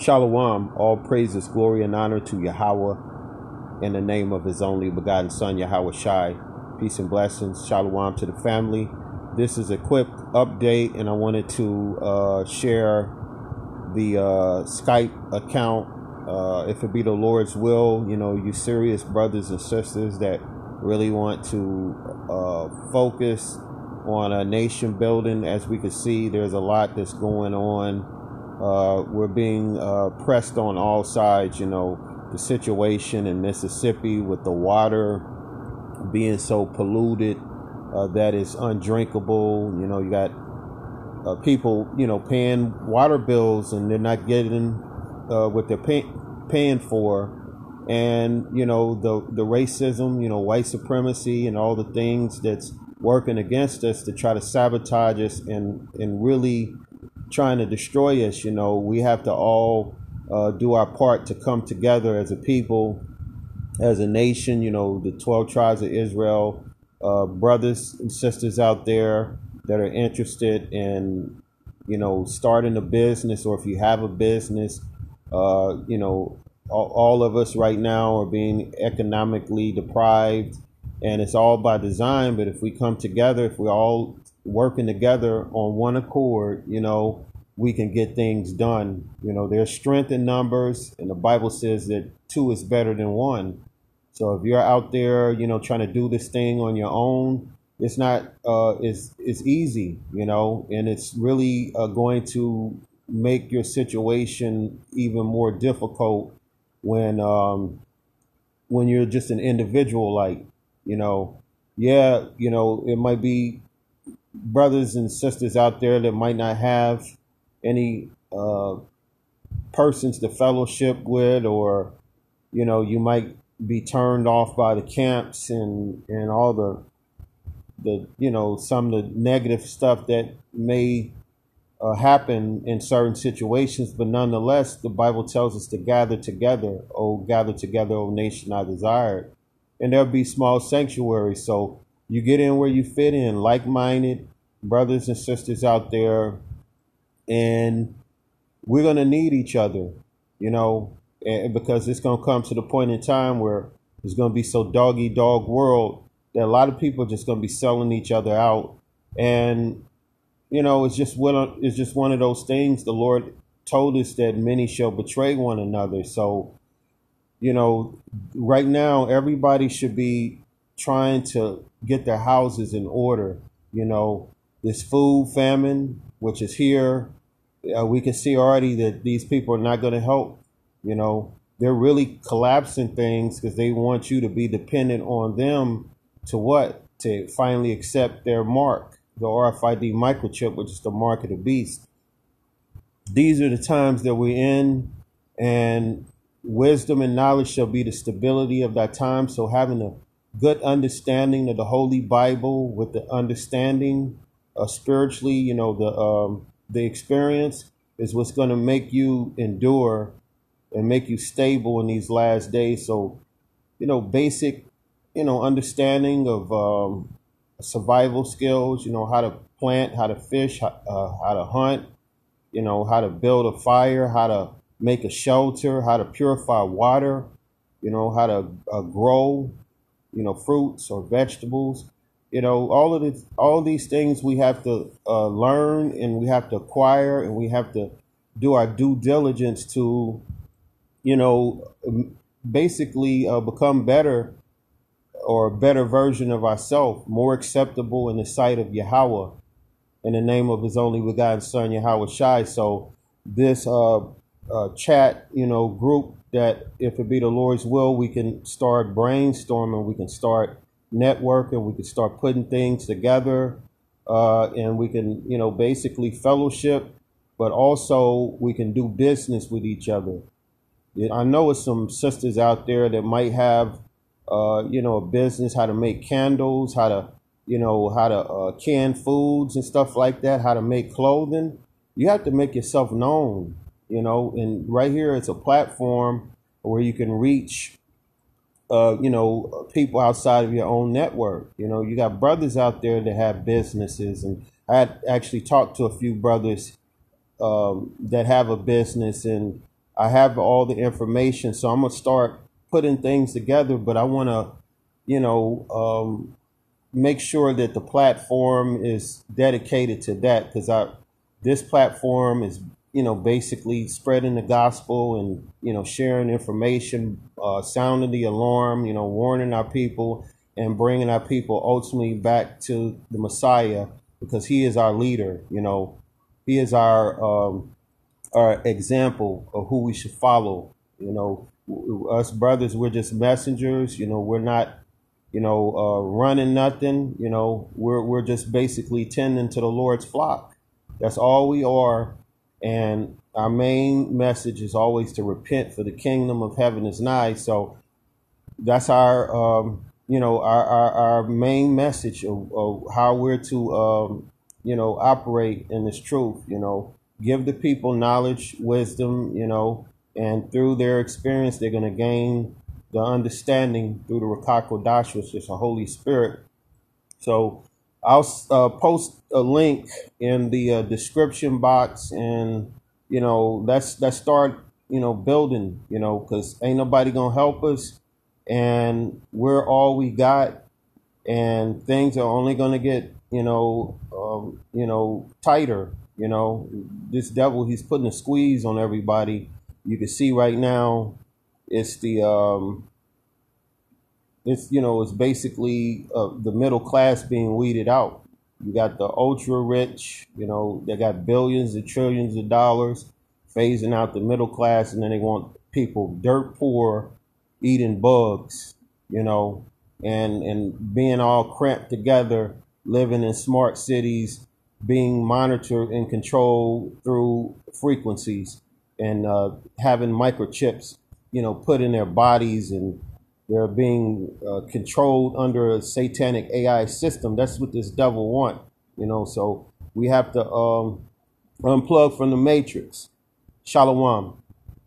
Shalom, all praises, glory, and honor to Yahweh in the name of his only begotten Son, Yahawashi. Peace and blessings. Shalom to the family. This is a quick update, and I wanted to uh, share the uh, Skype account. Uh, if it be the Lord's will, you know, you serious brothers and sisters that really want to uh, focus on a nation building. As we can see, there's a lot that's going on uh, we're being uh, pressed on all sides. You know, the situation in Mississippi with the water being so polluted uh, that it's undrinkable. You know, you got uh, people, you know, paying water bills and they're not getting uh, what they're pay- paying for. And you know the the racism, you know, white supremacy, and all the things that's working against us to try to sabotage us and and really trying to destroy us. You know, we have to all uh, do our part to come together as a people, as a nation. You know, the 12 tribes of Israel, uh, brothers and sisters out there that are interested in, you know, starting a business or if you have a business, uh, you know, all, all of us right now are being economically deprived and it's all by design. But if we come together, if we all working together on one accord, you know, we can get things done. You know, there's strength in numbers, and the Bible says that two is better than one. So if you're out there, you know, trying to do this thing on your own, it's not uh, it's it's easy, you know, and it's really uh, going to make your situation even more difficult when um, when you're just an individual. Like, you know, yeah, you know, it might be brothers and sisters out there that might not have any uh, persons to fellowship with, or you know, you might be turned off by the camps and and all the the you know some of the negative stuff that may uh, happen in certain situations, but nonetheless, the Bible tells us to gather together. Oh, gather together, O nation I desired. And there'll be small sanctuaries. So you get in where you fit in, like minded brothers and sisters out there, and we're going to need each other, you know, because it's going to come to the point in time where it's going to be so doggy dog world that a lot of people are just going to be selling each other out. And, you know, it's just one, it's just one of those things. The Lord told us that many shall betray one another. So, you know, right now, everybody should be trying to get their houses in order. You know, this food famine, which is here, uh, we can see already that these people are not going to help. You know, they're really collapsing things because they want you to be dependent on them to what? To finally accept their mark, the RFID microchip, which is the mark of the beast. These are the times that we're in, and wisdom and knowledge shall be the stability of that time. So, having a good understanding of the Holy Bible with the understanding uh, spiritually, you know, the um, the experience is what's going to make you endure and make you stable in these last days. So, you know, basic, you know, understanding of um, survival skills, you know, how to plant, how to fish, how, uh, how to hunt, you know, how to build a fire, how to make a shelter, how to purify water, you know, how to uh, grow, you know, fruits or vegetables. You know all of this all these things we have to uh, learn and we have to acquire and we have to do our due diligence to you know basically uh, become better or a better version of ourselves more acceptable in the sight of yahweh in the name of his only begotten son yahawashi. So this uh, uh, chat you know group that if it be the lord's will we can start brainstorming we can start networking, we can start putting things together uh, and we can, you know, basically fellowship, but also we can do business with each other. I know it's some sisters out there that might have, uh, you know, a business, how to make candles, how to, you know, how to uh, can foods and stuff like that, how to make clothing. You have to make yourself known, you know, and right here it's a platform where you can reach uh, you know, people outside of your own network. You know, you got brothers out there that have businesses, and I actually talked to a few brothers um, that have a business, and I have all the information, so I'm gonna start putting things together. But I want to, you know, um, make sure that the platform is dedicated to that because I this platform is you know basically spreading the gospel and you know sharing information, uh, sounding the alarm, you know, warning our people and bringing our people ultimately back to the Messiah because He is our leader. You know, He is our um, our example of who we should follow. You know, us brothers, we're just messengers. You know, we're not you know, uh, running nothing. You know, we're we're just basically tending to the Lord's flock. That's all we are, and our main message is always to repent, for the kingdom of heaven is nigh. So that's our, um, you know, our, our, our main message of, of how we're to, um, you know, operate in this truth. You know, give the people knowledge, wisdom. You know, and through their experience, they're going to gain the understanding through the Rakakodash, which is the Holy Spirit. So I'll uh, post a link in the uh, description box, and you know let's let's start you know building. You know, because ain't nobody gonna help us, and we're all we got, and things are only gonna get you know um, you know tighter. You know, this devil he's putting a squeeze on everybody. You can see right now it's the um, it's you know it's basically uh, the middle class being weeded out. You got the ultra rich, you know, they got billions and trillions of dollars, phasing out the middle class, and then they want people dirt poor, eating bugs, you know, and and being all cramped together, living in smart cities, being monitored and controlled through frequencies, and uh, having microchips you know, put in their bodies and they're being uh, controlled under a satanic AI system. That's what this devil want, you know. So we have to um, unplug from the matrix. Shalom.